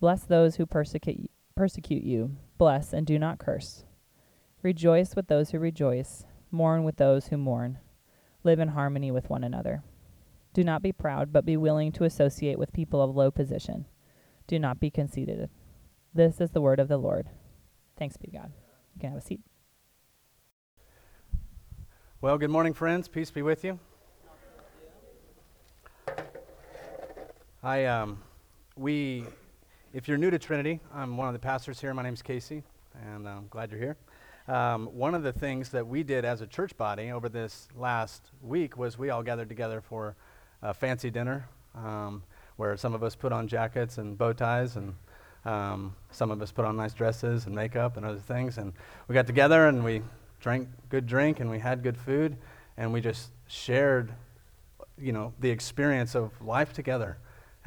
Bless those who persecute persecute you. Bless and do not curse. Rejoice with those who rejoice. Mourn with those who mourn. Live in harmony with one another. Do not be proud, but be willing to associate with people of low position. Do not be conceited. This is the word of the Lord. Thanks be to God. You can have a seat. Well, good morning, friends. Peace be with you. I, um, we, if you're new to Trinity, I'm one of the pastors here. My name's Casey, and I'm glad you're here. Um, one of the things that we did as a church body over this last week was we all gathered together for a fancy dinner um, where some of us put on jackets and bow ties, and um, some of us put on nice dresses and makeup and other things. And we got together and we drank good drink and we had good food, and we just shared, you know, the experience of life together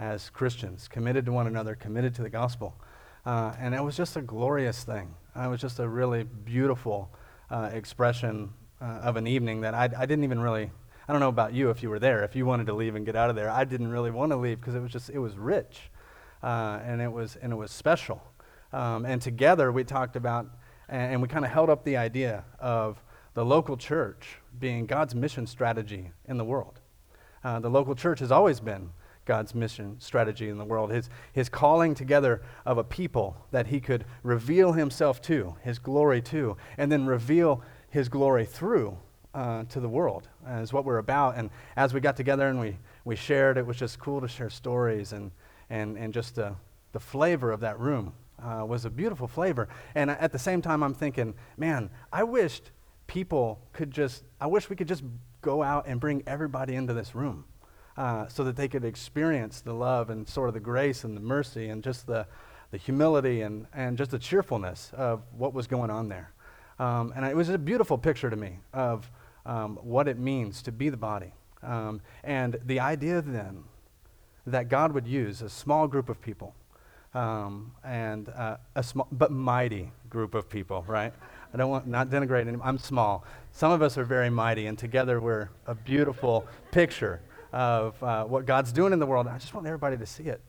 as Christians, committed to one another, committed to the gospel. Uh, and it was just a glorious thing. It was just a really beautiful uh, expression uh, of an evening that I, I didn't even really, I don't know about you if you were there, if you wanted to leave and get out of there. I didn't really want to leave because it was just, it was rich. Uh, and, it was, and it was special. Um, and together we talked about, and, and we kind of held up the idea of the local church being God's mission strategy in the world. Uh, the local church has always been God's mission strategy in the world, his, his calling together of a people that he could reveal himself to, his glory to, and then reveal his glory through uh, to the world uh, is what we're about. And as we got together and we, we shared, it was just cool to share stories and, and, and just the, the flavor of that room uh, was a beautiful flavor. And at the same time, I'm thinking, man, I wished people could just, I wish we could just go out and bring everybody into this room uh, so that they could experience the love and sort of the grace and the mercy and just the, the humility and, and just the cheerfulness of what was going on there. Um, and it was a beautiful picture to me of um, what it means to be the body. Um, and the idea then that God would use a small group of people um, and uh, a small but mighty group of people, right? I don't want not denigrate I'm small. Some of us are very mighty, and together we're a beautiful picture of uh, what God's doing in the world. I just want everybody to see it.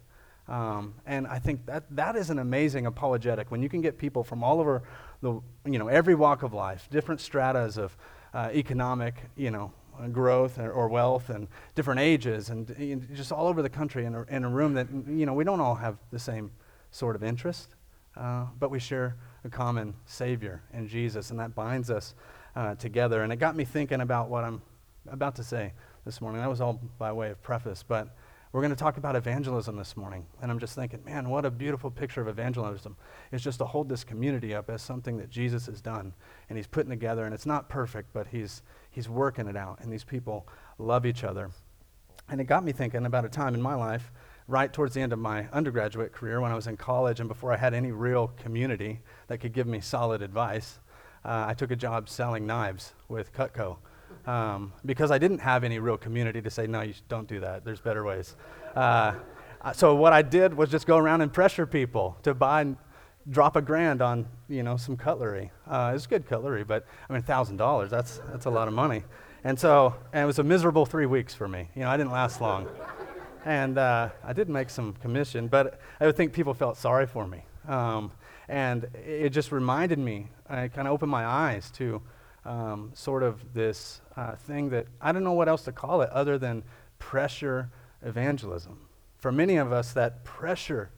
Um, and I think that that is an amazing apologetic when you can get people from all over the, you know, every walk of life, different stratas of uh, economic, you know, growth or, or, wealth and different ages and know, just all over the country in a, in a room that, you know, we don't all have the same sort of interest, uh, but we share a common Savior in Jesus, and that binds us uh, together. And it got me thinking about what I'm about to say this morning. That was all by way of preface, but we're going to talk about evangelism this morning. And I'm just thinking, man, what a beautiful picture of evangelism is just to hold this community up as something that Jesus has done and he's putting together. And it's not perfect, but he's, he's working it out. And these people love each other. And it got me thinking about a time in my life, right towards the end of my undergraduate career, when I was in college and before I had any real community that could give me solid advice. Uh, I took a job selling knives with Cutco um, because I didn't have any real community to say, no, you don't do that. There's better ways. Uh, so what I did was just go around and pressure people to buy and drop a grand on, you know, some cutlery. Uh, it's good cutlery, but I mean, thousand dollars. That's that's a lot of money. And so, and it was a miserable three weeks for me. You know, I didn't last long. And uh, I did make some commission, but I would think people felt sorry for me. Um, and it just reminded me, I kind of opened my eyes to um, sort of this uh, thing that I don't know what else to call it other than pressure evangelism. For many of us, that pressure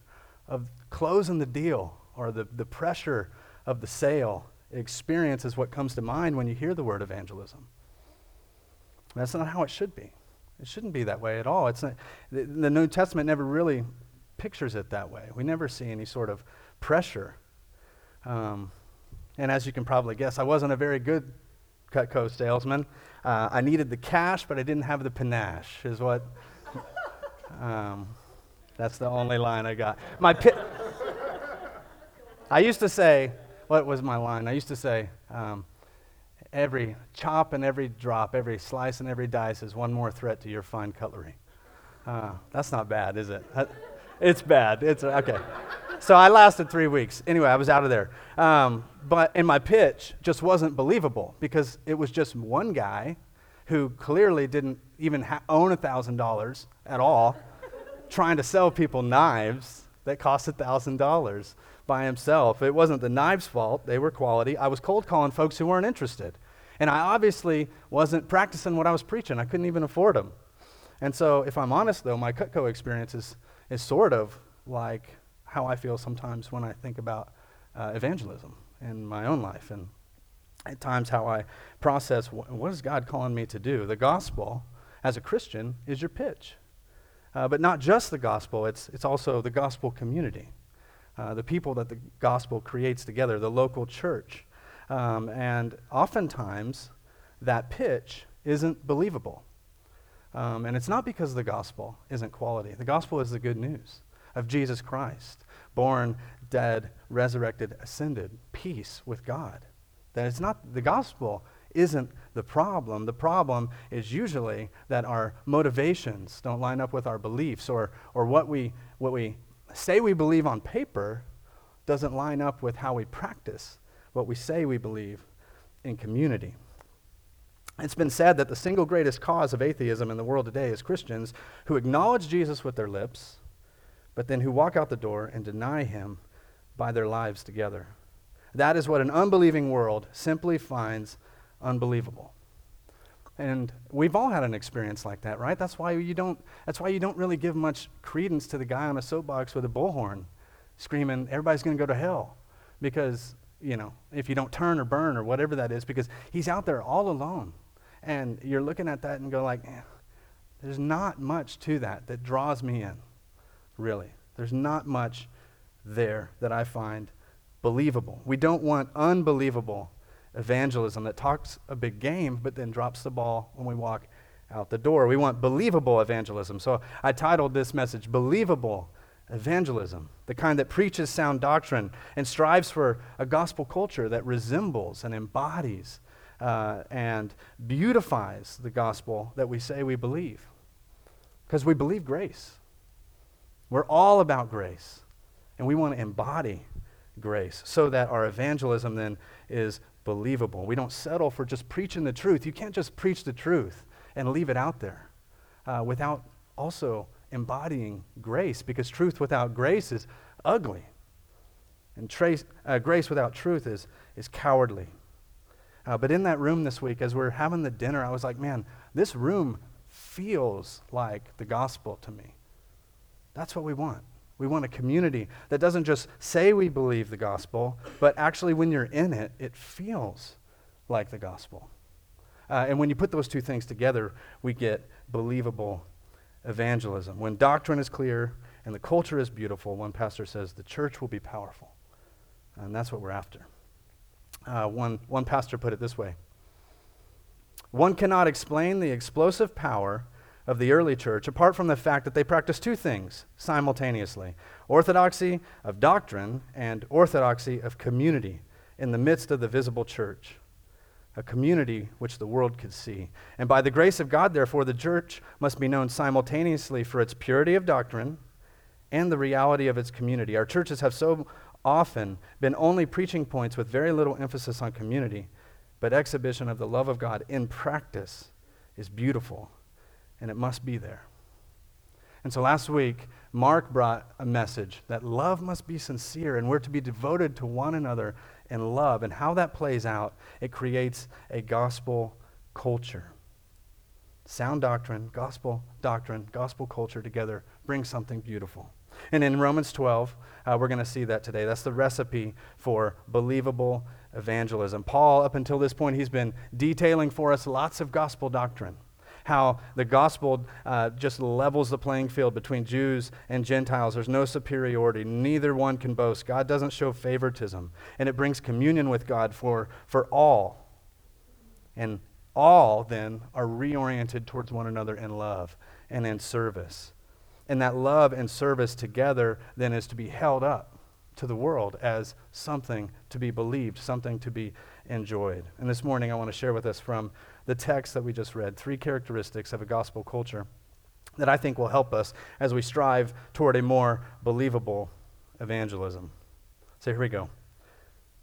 of closing the deal or the, the pressure of the sale experience is what comes to mind when you hear the word evangelism. That's not how it should be. It shouldn't be that way at all. It's not, the, the New Testament never really pictures it that way. We never see any sort of pressure. Um, and as you can probably guess, I wasn't a very good Cutco salesman. Uh, I needed the cash, but I didn't have the panache, is what. Um, that's the only line I got. My, pi- I used to say, what was my line? I used to say, um, every chop and every drop, every slice and every dice is one more threat to your fine cutlery. Uh, that's not bad, is it? It's bad. It's okay. So I lasted three weeks. Anyway, I was out of there. Um, but and my pitch just wasn't believable because it was just one guy who clearly didn't even ha- own a thousand dollars at all, trying to sell people knives that cost a thousand dollars by himself. It wasn't the knives' fault; they were quality. I was cold calling folks who weren't interested, and I obviously wasn't practicing what I was preaching. I couldn't even afford them. And so, if I'm honest, though, my Cutco experience is, is sort of like how I feel sometimes when I think about uh, evangelism in my own life, and at times how I process wh- what is God calling me to do. The gospel, as a Christian, is your pitch. Uh, but not just the gospel, it's, it's also the gospel community, uh, the people that the gospel creates together, the local church. Um, and oftentimes, that pitch isn't believable. Um, and it's not because the gospel isn't quality. The gospel is the good news of Jesus Christ, born, dead, resurrected, ascended, peace with God. That it's not the gospel isn't the problem. The problem is usually that our motivations don't line up with our beliefs or, or what, we, what we say we believe on paper doesn't line up with how we practice what we say we believe in community. It's been said that the single greatest cause of atheism in the world today is Christians who acknowledge Jesus with their lips, but then who walk out the door and deny him by their lives together. That is what an unbelieving world simply finds unbelievable. And we've all had an experience like that, right? That's why you don't, that's why you don't really give much credence to the guy on a soapbox with a bullhorn screaming, everybody's going to go to hell. Because, you know, if you don't turn or burn or whatever that is, because he's out there all alone. And you're looking at that and go like, eh, there's not much to that that draws me in, really. There's not much there that I find believable. We don't want unbelievable evangelism that talks a big game but then drops the ball when we walk out the door. We want believable evangelism. So I titled this message Believable Evangelism, the kind that preaches sound doctrine and strives for a gospel culture that resembles and embodies uh, and beautifies the gospel that we say we believe. Because we believe grace. We're all about grace, and we want to embody grace so that our evangelism then is believable. We don't settle for just preaching the truth. You can't just preach the truth and leave it out there uh, without also embodying grace, because truth without grace is ugly. And trace, uh, grace without truth is, is cowardly. Uh, but in that room this week, as we are having the dinner, I was like, man, this room feels like the gospel to me. That's what we want. We want a community that doesn't just say we believe the gospel, but actually, when you're in it, it feels like the gospel. Uh, and when you put those two things together, we get believable evangelism. When doctrine is clear and the culture is beautiful, one pastor says the church will be powerful. And that's what we're after. Uh, one, one pastor put it this way One cannot explain the explosive power of the early church apart from the fact that they practiced two things simultaneously orthodoxy of doctrine and orthodoxy of community in the midst of the visible church. A community which the world could see. And by the grace of God, therefore, the church must be known simultaneously for its purity of doctrine and the reality of its community. Our churches have so often been only preaching points with very little emphasis on community, but exhibition of the love of God in practice is beautiful, and it must be there. And so last week, Mark brought a message that love must be sincere, and we're to be devoted to one another in love. And how that plays out, it creates a gospel culture. Sound doctrine, gospel doctrine, gospel culture together brings something beautiful. And in Romans 12, uh, we're going to see that today. That's the recipe for believable evangelism. Paul, up until this point, he's been detailing for us lots of gospel doctrine. How the gospel uh, just levels the playing field between Jews and Gentiles. There's no superiority. Neither one can boast. God doesn't show favoritism. And it brings communion with God for, for all. And all then are reoriented towards one another in love and in service. And that love and service together then is to be held up to to the world as something to be believed, something to be enjoyed. And this morning, I want to share with us from the text that we just read three characteristics of a gospel culture that I think will help us as we strive toward a more believable evangelism. So here we go.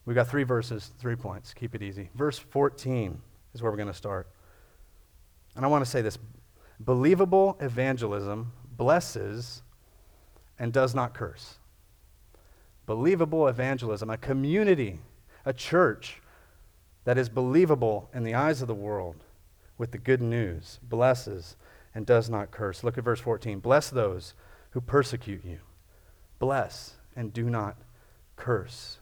We've got three verses, three points. Keep it easy. Verse 14 is where we're going to start. And I want to say this believable evangelism blesses and does not curse. Believable evangelism, a community, a church that is believable in the eyes of the world with the good news, blesses and does not curse. Look at verse 14. Bless those who persecute you. Bless and do not curse.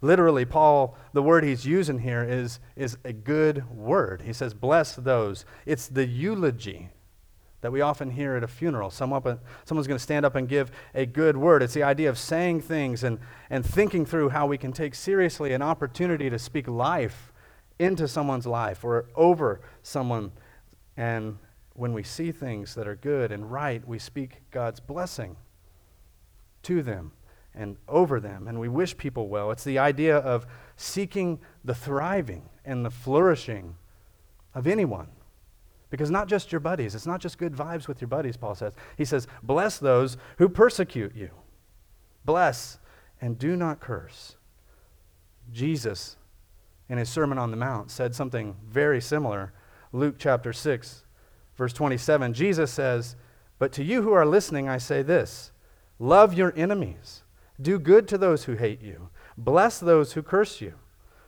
Literally, Paul, the word he's using here is, is a good word. He says, Bless those. It's the eulogy that we often hear at a funeral. Someone, someone's going to stand up and give a good word. It's the idea of saying things and, and thinking through how we can take seriously an opportunity to speak life into someone's life or over someone. And when we see things that are good and right, we speak God's blessing to them and over them, and we wish people well. It's the idea of seeking the thriving and the flourishing of anyone. Because not just your buddies, it's not just good vibes with your buddies, Paul says. He says, Bless those who persecute you. Bless and do not curse. Jesus, in his Sermon on the Mount, said something very similar. Luke chapter 6, verse 27. Jesus says, But to you who are listening, I say this love your enemies. Do good to those who hate you. Bless those who curse you.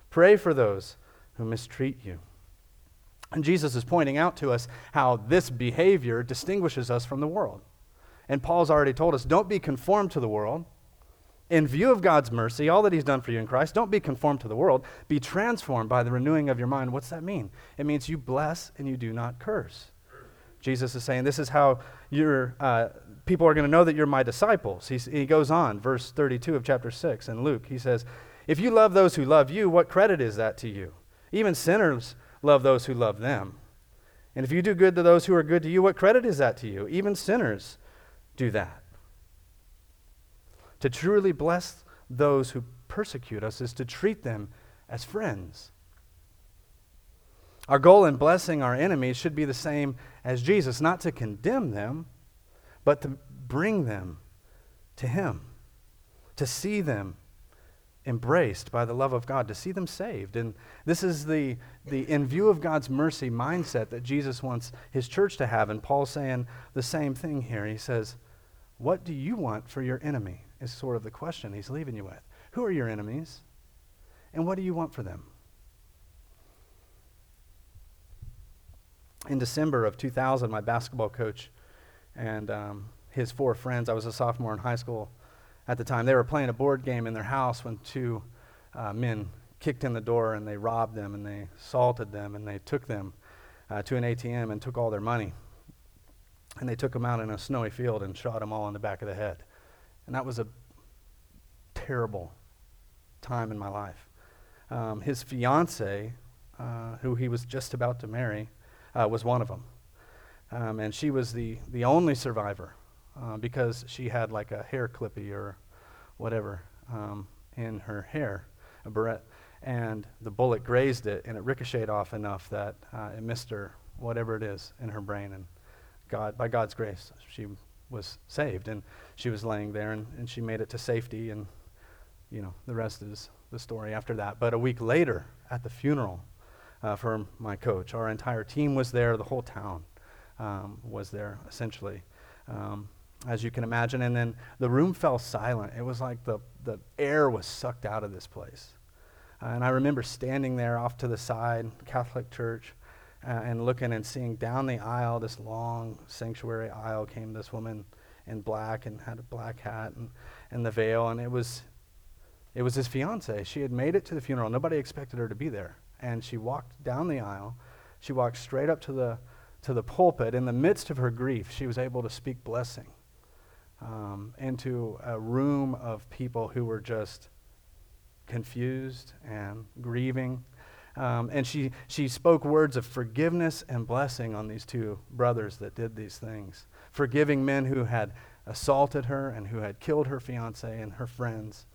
Pray for those who mistreat you. And Jesus is pointing out to us how this behavior distinguishes us from the world. And Paul's already told us don't be conformed to the world. In view of God's mercy, all that He's done for you in Christ, don't be conformed to the world. Be transformed by the renewing of your mind. What's that mean? It means you bless and you do not curse. Jesus is saying this is how your uh, people are going to know that you're my disciples. He's, he goes on, verse 32 of chapter 6 in Luke. He says, If you love those who love you, what credit is that to you? Even sinners love those who love them. And if you do good to those who are good to you, what credit is that to you? Even sinners do that. To truly bless those who persecute us is to treat them as friends. Our goal in blessing our enemies should be the same as Jesus, not to condemn them, but to bring them to Him, to see them embraced by the love of God, to see them saved. And this is the, the in view of God's mercy mindset that Jesus wants His church to have. And Paul's saying the same thing here. He says, What do you want for your enemy? Is sort of the question he's leaving you with. Who are your enemies? And what do you want for them? in December of 2000, my basketball coach and um, his four friends, I was a sophomore in high school at the time, they were playing a board game in their house when two uh, men kicked in the door and they robbed them and they assaulted them and they took them uh, to an ATM and took all their money. And they took them out in a snowy field and shot them all in the back of the head. And that was a terrible time in my life. Um, his fiance, uh, who he was just about to marry, uh, was one of them. Um, and she was the, the only survivor uh, because she had like a hair clippy or whatever um, in her hair, a barrette. And the bullet grazed it and it ricocheted off enough that uh, it missed her, whatever it is, in her brain. And God, by God's grace, she was saved. And she was laying there and, and she made it to safety. And, you know, the rest is the story after that. But a week later, at the funeral, uh, for my coach. Our entire team was there, the whole town um, was there, essentially, um, as you can imagine. And then the room fell silent. It was like the, the air was sucked out of this place. Uh, and I remember standing there off to the side, Catholic church, uh, and looking and seeing down the aisle, this long sanctuary aisle, came this woman in black and had a black hat and, and the veil. And it was, it was his fiance. She had made it to the funeral. Nobody expected her to be there and she walked down the aisle. She walked straight up to the, to the pulpit. In the midst of her grief, she was able to speak blessing um, into a room of people who were just confused and grieving. Um, and she, she spoke words of forgiveness and blessing on these two brothers that did these things, forgiving men who had assaulted her and who had killed her fiance and her friends.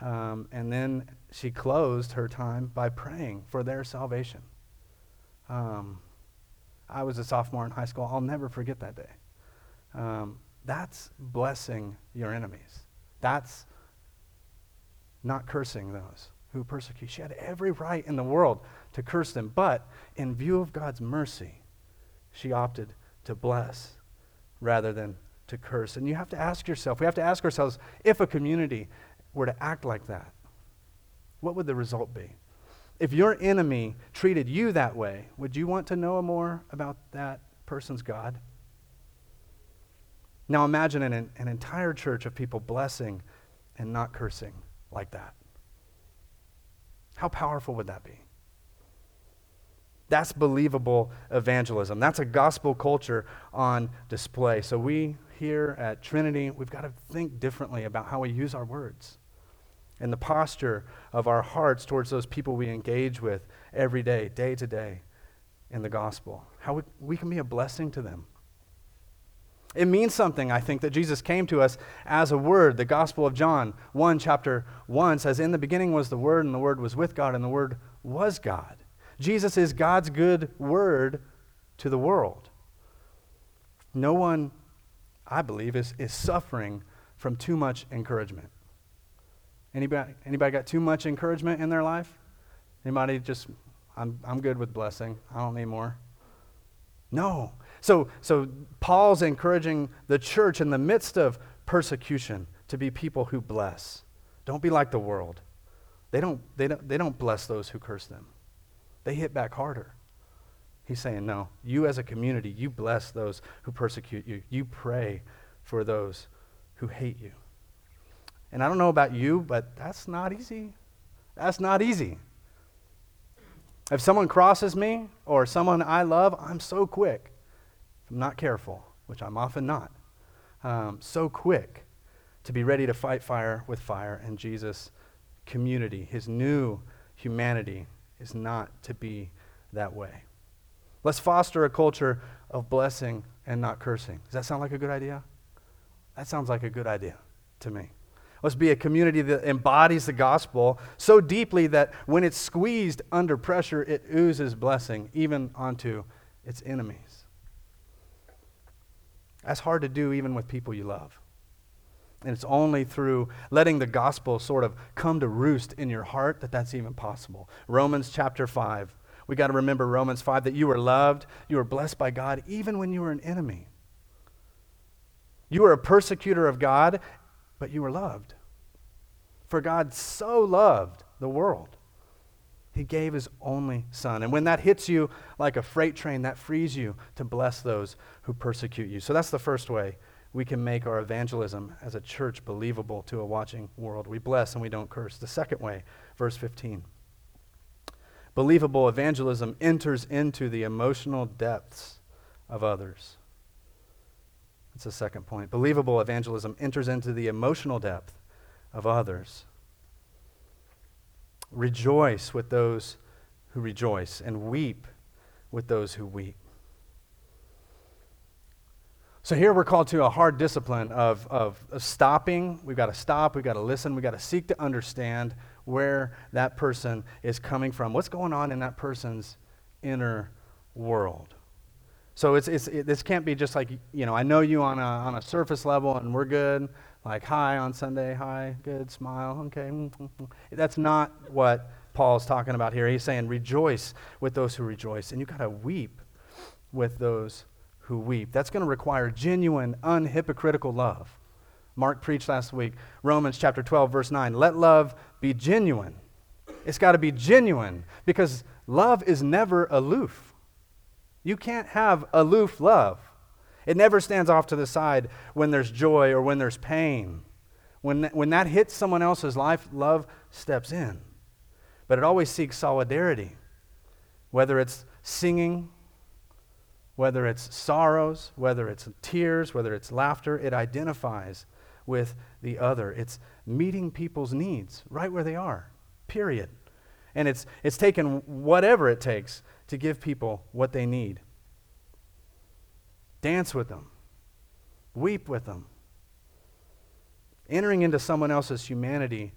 Um, and then she closed her time by praying for their salvation. Um, I was a sophomore in high school. I'll never forget that day. Um, that's blessing your enemies. That's not cursing those who persecute. She had every right in the world to curse them, but in view of God's mercy, she opted to bless rather than to curse. And you have to ask yourself, we have to ask ourselves, if a community were to act like that, what would the result be? If your enemy treated you that way, would you want to know more about that person's God? Now imagine an, an entire church of people blessing and not cursing like that. How powerful would that be? That's believable evangelism. That's a gospel culture on display. So we here at Trinity, we've got to think differently about how we use our words and the posture of our hearts towards those people we engage with every day, day to day in the gospel. How we, we can be a blessing to them. It means something, I think, that Jesus came to us as a word. The Gospel of John 1, chapter 1 says, In the beginning was the Word, and the Word was with God, and the Word was God. Jesus is God's good word to the world. No one, I believe, is, is suffering from too much encouragement. Anybody, anybody got too much encouragement in their life? Anybody just, I'm, I'm good with blessing. I don't need more. No. So, so Paul's encouraging the church in the midst of persecution to be people who bless. Don't be like the world. They don't, they don't, they don't bless those who curse them. They hit back harder. He's saying, no, you as a community, you bless those who persecute you. You pray for those who hate you. And I don't know about you, but that's not easy. That's not easy. If someone crosses me or someone I love, I'm so quick. If I'm not careful, which I'm often not, um, so quick to be ready to fight fire with fire. And Jesus' community, his new humanity, is not to be that way. Let's foster a culture of blessing and not cursing. Does that sound like a good idea? That sounds like a good idea to me. Let's be a community that embodies the gospel so deeply that when it's squeezed under pressure, it oozes blessing, even onto its enemies. That's hard to do even with people you love. And it's only through letting the gospel sort of come to roost in your heart that that's even possible. Romans chapter 5. We got to remember Romans 5 that you were loved, you were blessed by God even when you were an enemy. You were a persecutor of God, but you were loved. For God so loved the world, He gave His only Son. And when that hits you like a freight train, that frees you to bless those who persecute you. So that's the first way we can make our evangelism as a church believable to a watching world. We bless and we don't curse. The second way, verse 15. Believable evangelism enters into the emotional depths of others. That's the second point. Believable evangelism enters into the emotional depth of others. Rejoice with those who rejoice, and weep with those who weep. So here we're called to a hard discipline of, of, of stopping. We've got to stop, we've got to listen, we've got to seek to understand where that person is coming from, what's going on in that person's inner world. So it's, it's, it, this can't be just like, you know, I know you on a, on a surface level and we're good. Like, hi on Sunday, hi, good, smile, okay. Mm, mm, mm. That's not what Paul's talking about here. He's saying, rejoice with those who rejoice. And you've got to weep with those who weep. That's going to require genuine, unhypocritical love. Mark preached last week, Romans chapter 12, verse 9. Let love be genuine. It's got to be genuine because love is never aloof. You can't have aloof love. It never stands off to the side when there's joy or when there's pain. When, when that hits someone else's life, love steps in. But it always seeks solidarity, whether it's singing, whether it's sorrows, whether it's tears, whether it's laughter, it identifies with the other. It's meeting people's needs right where they are, period. And it's, it's taken whatever it takes to give people what they need. Dance with them, weep with them, Entering into someone else's humanity,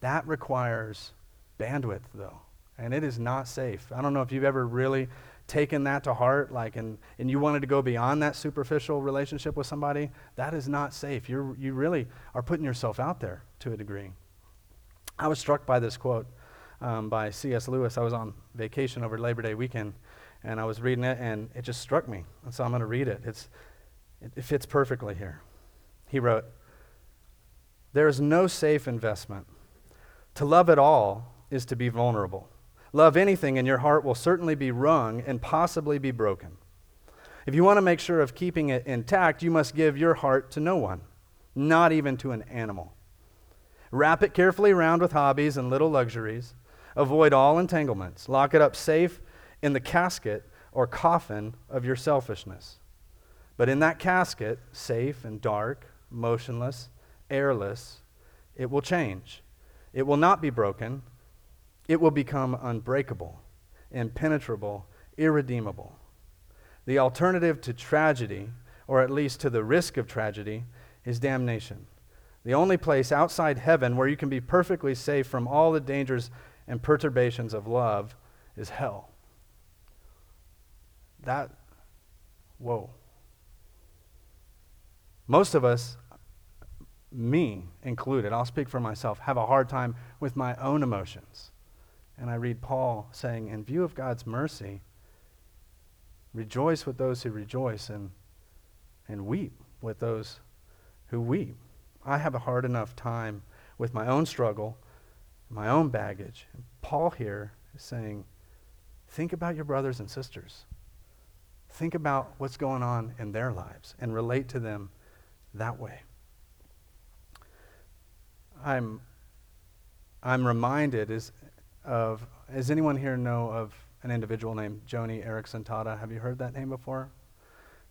that requires bandwidth, though. And it is not safe. I don't know if you've ever really taken that to heart, like, and, and you wanted to go beyond that superficial relationship with somebody. That is not safe. you you really are putting yourself out there to a degree. I was struck by this quote um, by C.S. Lewis. I was on vacation over Labor Day weekend, and I was reading it, and it just struck me. And so I'm going to read it. It's, it, it fits perfectly here. He wrote, There is no safe investment. To love at all is to be vulnerable. Love anything, and your heart will certainly be wrung and possibly be broken. If you want to make sure of keeping it intact, you must give your heart to no one, not even to an animal. Wrap it carefully around with hobbies and little luxuries. Avoid all entanglements. Lock it up safe in the casket or coffin of your selfishness. But in that casket, safe and dark, motionless, airless, it will change. It will not be broken. It will become unbreakable, impenetrable, irredeemable. The alternative to tragedy, or at least to the risk of tragedy, is damnation. The only place outside heaven where you can be perfectly safe from all the dangers and perturbations of love is hell. That, whoa. Most of us, me included, I'll speak for myself, have a hard time with my own emotions. And I read Paul saying, in view of God's mercy, rejoice with those who rejoice and, and weep with those who weep. I have a hard enough time with my own struggle, my own baggage. And Paul here is saying, think about your brothers and sisters. Think about what's going on in their lives and relate to them that way. I'm, I'm reminded is of, does anyone here know of an individual named Joni Eareckson Tada? Have you heard that name before?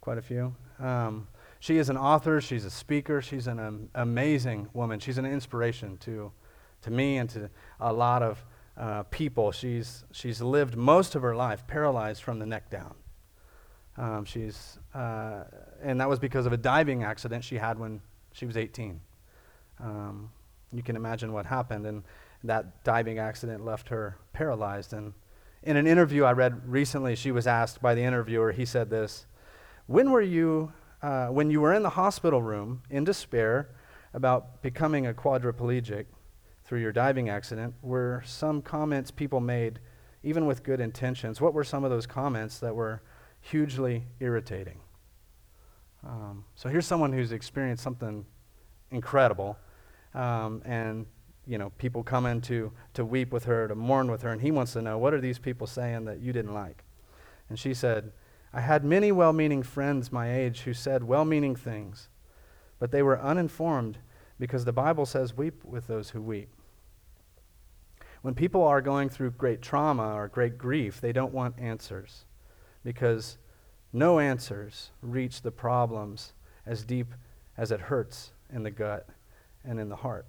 Quite a few. Um, she is an author, she's a speaker, she's an um, amazing woman. She's an inspiration to, to me and to a lot of uh, people. She's, she's lived most of her life paralyzed from the neck down. Um, she's, uh, and that was because of a diving accident she had when she was 18. Um, you can imagine what happened, and that diving accident left her paralyzed. And in an interview I read recently, she was asked by the interviewer, he said this When were you, uh, when you were in the hospital room in despair about becoming a quadriplegic through your diving accident, were some comments people made, even with good intentions? What were some of those comments that were hugely irritating. Um, so here's someone who's experienced something incredible, um, and you know people come in to, to weep with her, to mourn with her, and he wants to know what are these people saying that you didn't like. And she said, I had many well-meaning friends my age who said well-meaning things, but they were uninformed because the Bible says weep with those who weep. When people are going through great trauma or great grief, they don't want answers because no answers reach the problems as deep as it hurts in the gut and in the heart.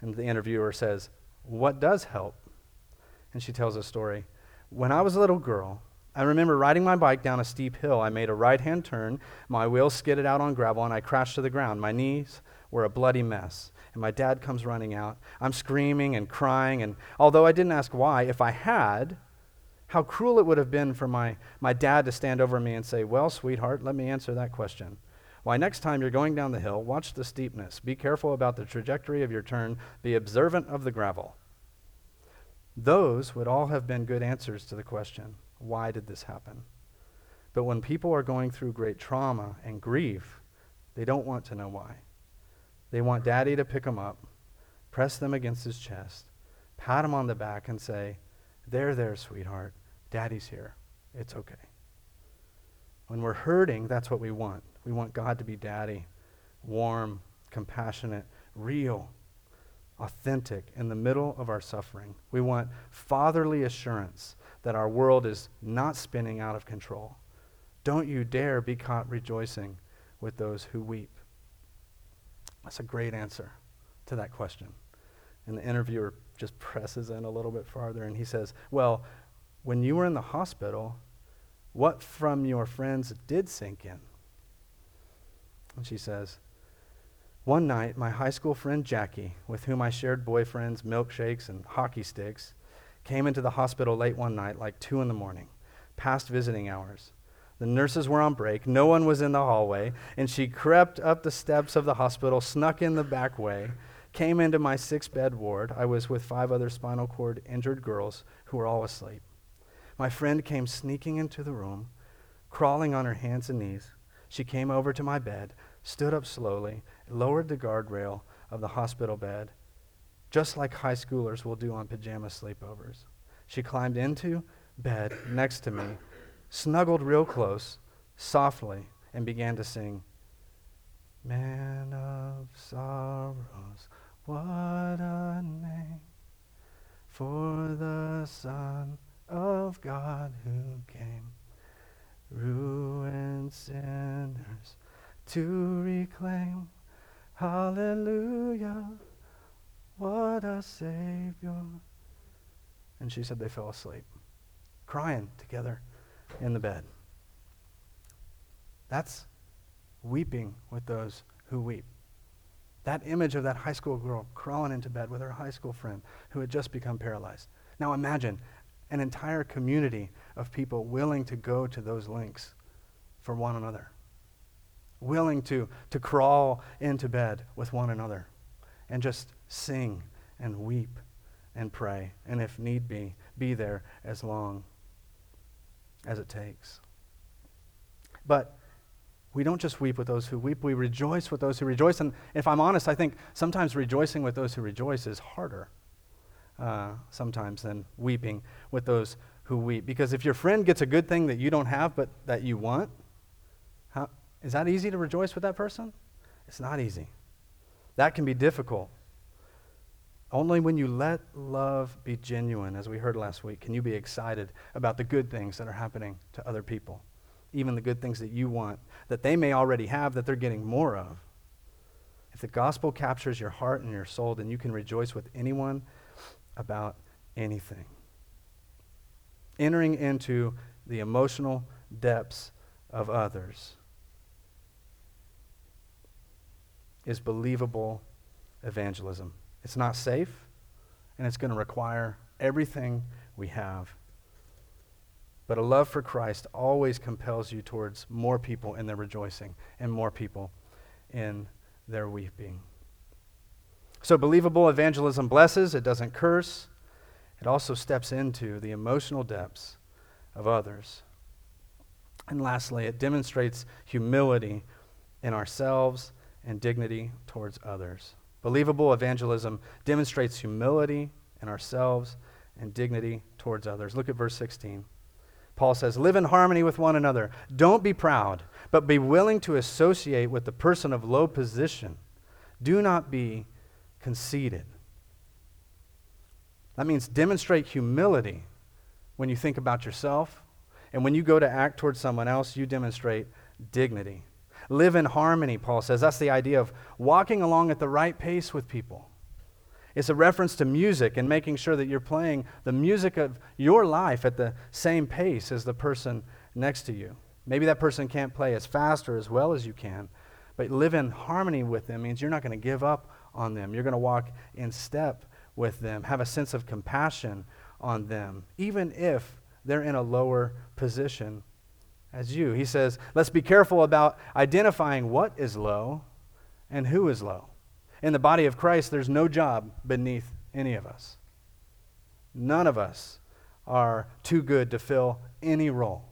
And the interviewer says, What does help? And she tells a story. When I was a little girl, I remember riding my bike down a steep hill. I made a right hand turn. My wheels skidded out on gravel, and I crashed to the ground. My knees were a bloody mess. And my dad comes running out. I'm screaming and crying. And although I didn't ask why, if I had, how cruel it would have been for my, my dad to stand over me and say, Well, sweetheart, let me answer that question. Why, next time you're going down the hill, watch the steepness. Be careful about the trajectory of your turn. Be observant of the gravel. Those would all have been good answers to the question why did this happen? But when people are going through great trauma and grief, they don't want to know why. They want daddy to pick them up, press them against his chest, pat him on the back, and say, There, there, sweetheart. Daddy's here. It's okay. When we're hurting, that's what we want. We want God to be daddy, warm, compassionate, real, authentic in the middle of our suffering. We want fatherly assurance that our world is not spinning out of control. Don't you dare be caught rejoicing with those who weep. That's a great answer to that question. And the interviewer just presses in a little bit farther and he says, Well, when you were in the hospital, what from your friends did sink in? And she says, One night, my high school friend Jackie, with whom I shared boyfriends, milkshakes, and hockey sticks, came into the hospital late one night, like 2 in the morning, past visiting hours. The nurses were on break, no one was in the hallway, and she crept up the steps of the hospital, snuck in the back way, came into my six bed ward. I was with five other spinal cord injured girls who were all asleep. My friend came sneaking into the room, crawling on her hands and knees. She came over to my bed, stood up slowly, lowered the guardrail of the hospital bed, just like high schoolers will do on pajama sleepovers. She climbed into bed next to me, snuggled real close, softly, and began to sing, Man of sorrows, what a name for the Son of God who came, ruined sinners to reclaim. Hallelujah, what a Savior. And she said they fell asleep, crying together in the bed. That's weeping with those who weep. That image of that high school girl crawling into bed with her high school friend who had just become paralyzed. Now imagine an entire community of people willing to go to those links for one another, willing to, to crawl into bed with one another and just sing and weep and pray, and if need be, be there as long as it takes. But we don't just weep with those who weep, we rejoice with those who rejoice. And if I'm honest, I think sometimes rejoicing with those who rejoice is harder uh, sometimes than weeping with those who weep. Because if your friend gets a good thing that you don't have but that you want, how, is that easy to rejoice with that person? It's not easy. That can be difficult. Only when you let love be genuine, as we heard last week, can you be excited about the good things that are happening to other people, even the good things that you want, that they may already have, that they're getting more of. If the gospel captures your heart and your soul, then you can rejoice with anyone about anything. Entering into the emotional depths of others is believable evangelism. It's not safe, and it's going to require everything we have. But a love for Christ always compels you towards more people in their rejoicing and more people in their weeping. So, believable evangelism blesses, it doesn't curse. It also steps into the emotional depths of others. And lastly, it demonstrates humility in ourselves and dignity towards others. Believable evangelism demonstrates humility in ourselves and dignity towards others. Look at verse 16. Paul says, Live in harmony with one another. Don't be proud, but be willing to associate with the person of low position. Do not be conceited. That means demonstrate humility when you think about yourself. And when you go to act towards someone else, you demonstrate dignity. Live in harmony, Paul says. That's the idea of walking along at the right pace with people. It's a reference to music and making sure that you're playing the music of your life at the same pace as the person next to you. Maybe that person can't play as fast or as well as you can, but live in harmony with them means you're not going to give up on them. You're going to walk in step with them, have a sense of compassion on them, even if they're in a lower position as you. He says, let's be careful about identifying what is low and who is low. In the body of Christ, there's no job beneath any of us. None of us are too good to fill any role,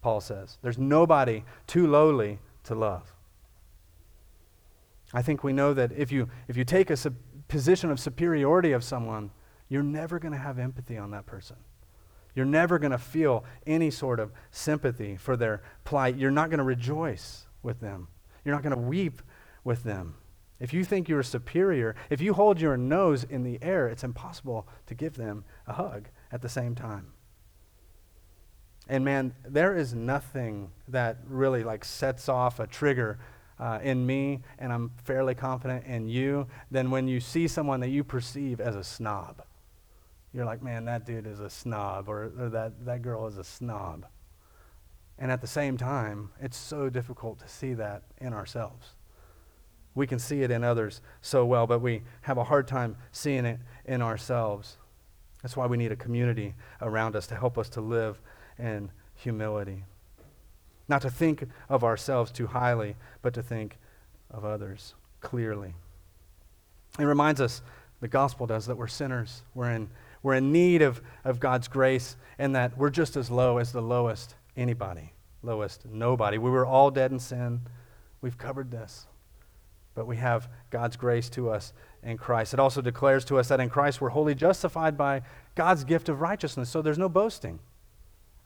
Paul says. There's nobody too lowly to love. I think we know that if you, if you take a sub- position of superiority of someone, you're never going to have empathy on that person. You're never going to feel any sort of sympathy for their plight. You're not going to rejoice with them. You're not going to weep with them. If you think you're superior, if you hold your nose in the air, it's impossible to give them a hug at the same time. And man, there is nothing that really like sets off a trigger uh, in me, and I'm fairly confident in you, than when you see someone that you perceive as a snob you're like, man, that dude is a snob, or, or that, that girl is a snob. And at the same time, it's so difficult to see that in ourselves. We can see it in others so well, but we have a hard time seeing it in ourselves. That's why we need a community around us to help us to live in humility. Not to think of ourselves too highly, but to think of others clearly. It reminds us, the gospel does, that we're sinners. We're in, we're in need of, of God's grace, and that we're just as low as the lowest anybody, lowest nobody. We were all dead in sin. We've covered this. But we have God's grace to us in Christ. It also declares to us that in Christ we're wholly justified by God's gift of righteousness, so there's no boasting.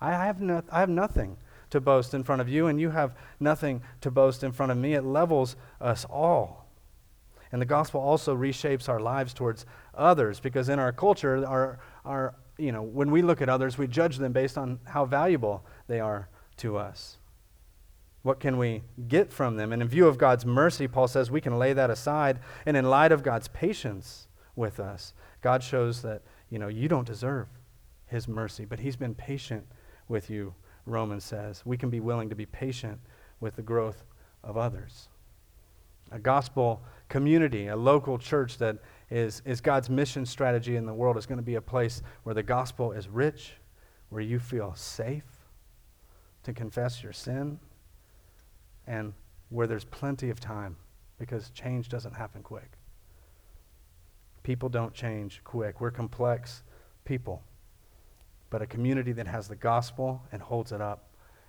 I have, no, I have nothing to boast in front of you, and you have nothing to boast in front of me. It levels us all. And the gospel also reshapes our lives towards others because in our culture, our, our, you know, when we look at others, we judge them based on how valuable they are to us. What can we get from them? And in view of God's mercy, Paul says we can lay that aside. And in light of God's patience with us, God shows that, you know, you don't deserve his mercy, but he's been patient with you, Romans says. We can be willing to be patient with the growth of others. A gospel community, a local church that is, is God's mission strategy in the world is going to be a place where the gospel is rich, where you feel safe to confess your sin, and where there's plenty of time because change doesn't happen quick. People don't change quick. We're complex people. But a community that has the gospel and holds it up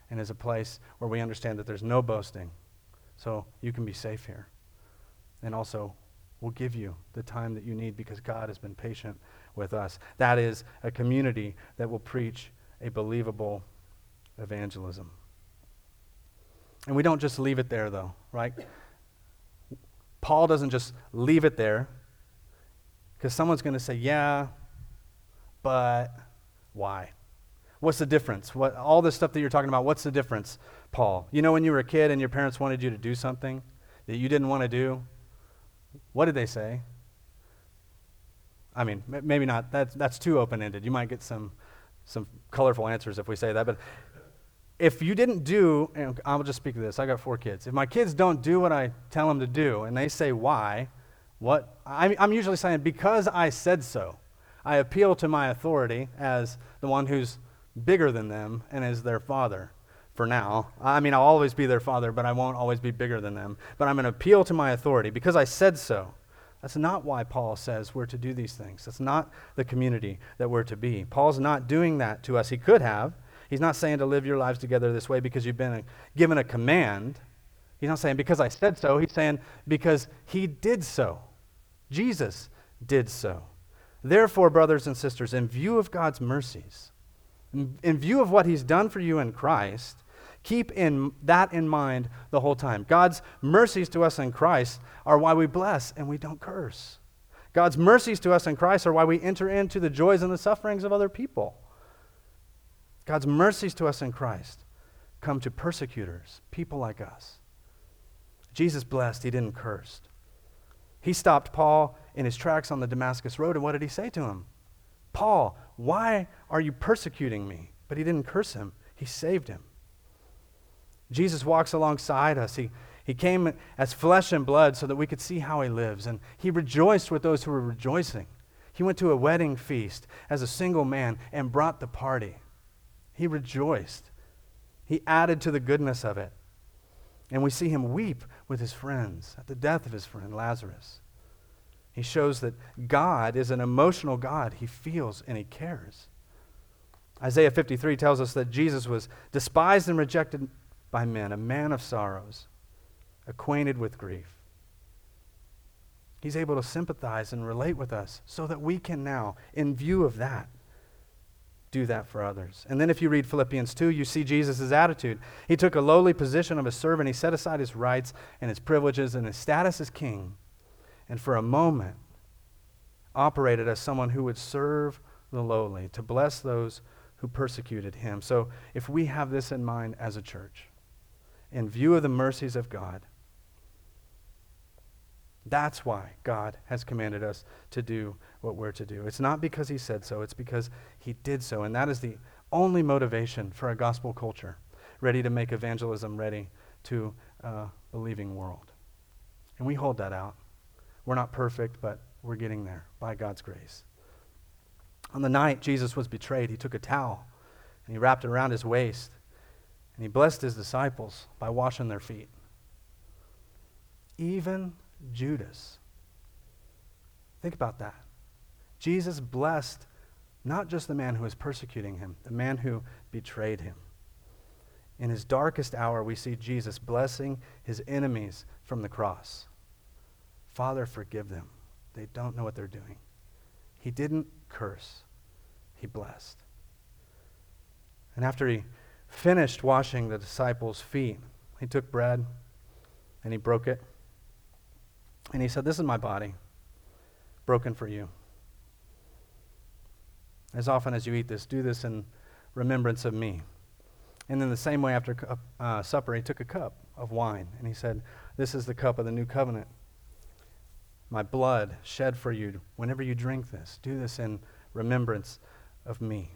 and is a place where we understand that there's no boasting. So you can be safe here. And also, we'll give you the time that you need because God has been patient with us. That is a community that will preach a believable evangelism. And we don't just leave it there, though, right? Paul doesn't just leave it there because someone's going to say, yeah, but why? What's the difference? What, all this stuff that you're talking about, what's the difference, Paul? You know, when you were a kid and your parents wanted you to do something that you didn't want to do, what did they say? I mean, maybe not. That's, that's too open ended. You might get some, some colorful answers if we say that. But if you didn't do, I'll just speak to this. I got four kids. If my kids don't do what I tell them to do, and they say why, what I'm, I'm usually saying because I said so. I appeal to my authority as the one who's bigger than them and as their father for now. I mean, I'll always be their father, but I won't always be bigger than them. But I'm going to appeal to my authority because I said so. That's not why Paul says we're to do these things. That's not the community that we're to be. Paul's not doing that to us. He could have. He's not saying to live your lives together this way because you've been a, given a command. He's not saying because I said so. He's saying because he did so. Jesus did so. Therefore, brothers and sisters, in view of God's mercies, in, view of what he's done for you in Christ, keep in that in mind the whole time. God's mercies to us in Christ are why we bless and we don't curse. God's mercies to us in Christ are why we enter into the joys and the sufferings of other people. God's mercies to us in Christ come to persecutors, people like us. Jesus blessed, he didn't curse. He stopped Paul in his tracks on the Damascus Road, and what did he say to him? Paul, why are you persecuting me? But he didn't curse him, he saved him. Jesus walks alongside us. He, he came as flesh and blood so that we could see how he lives, and he rejoiced with those who were rejoicing. He went to a wedding feast as a single man and brought the party. He rejoiced. He added to the goodness of it. And we see him weep with his friends at the death of his friend Lazarus. He shows that God is an emotional God. He feels and he cares. Isaiah 53 tells us that Jesus was despised and rejected by men, a man of sorrows, acquainted with grief. He's able to sympathize and relate with us so that we can now, in view of that, do that for others. And then if you read Philippians 2, you see Jesus' attitude. He took a lowly position of a servant, he set aside his rights and his privileges and his status as king, and for a moment operated as someone who would serve the lowly, to bless those who persecuted him. So if we have this in mind as a church, in view of the mercies of God, that's why God has commanded us to do what we're to do. It's not because He said so, it's because He did so. And that is the only motivation for a gospel culture ready to make evangelism ready to uh, a believing world. And we hold that out. We're not perfect, but we're getting there by God's grace. On the night Jesus was betrayed, he took a towel and he wrapped it around his waist and he blessed his disciples by washing their feet. Even Judas. Think about that. Jesus blessed not just the man who was persecuting him, the man who betrayed him. In his darkest hour, we see Jesus blessing his enemies from the cross. Father, forgive them. They don't know what they're doing. He didn't curse, he blessed. And after he finished washing the disciples' feet, he took bread and he broke it. And he said, This is my body, broken for you. As often as you eat this, do this in remembrance of me. And in the same way, after uh, supper, he took a cup of wine and he said, This is the cup of the new covenant. My blood shed for you. Whenever you drink this, do this in remembrance of me.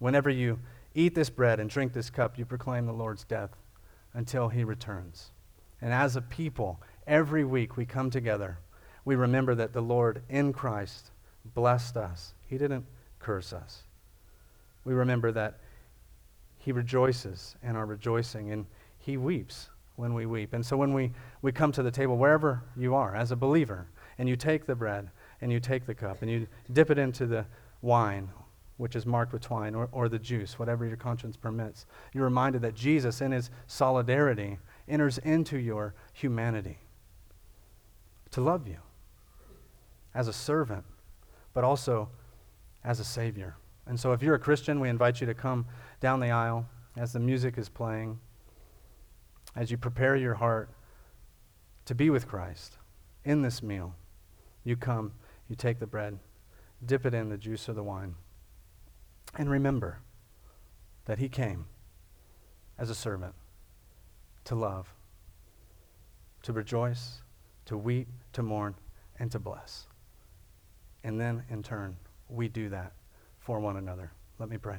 Whenever you eat this bread and drink this cup, you proclaim the Lord's death until he returns. And as a people, every week we come together, we remember that the Lord in Christ blessed us. He didn't curse us. We remember that he rejoices in our rejoicing, and He weeps when we weep. And so when we, we come to the table, wherever you are as a believer, and you take the bread and you take the cup and you dip it into the wine, which is marked with twine, or, or the juice, whatever your conscience permits, you're reminded that Jesus, in His solidarity, enters into your humanity to love you as a servant, but also as a Savior. And so, if you're a Christian, we invite you to come down the aisle as the music is playing, as you prepare your heart to be with Christ in this meal. You come, you take the bread, dip it in the juice or the wine, and remember that He came as a servant to love, to rejoice, to weep, to mourn, and to bless. And then, in turn, we do that for one another. Let me pray.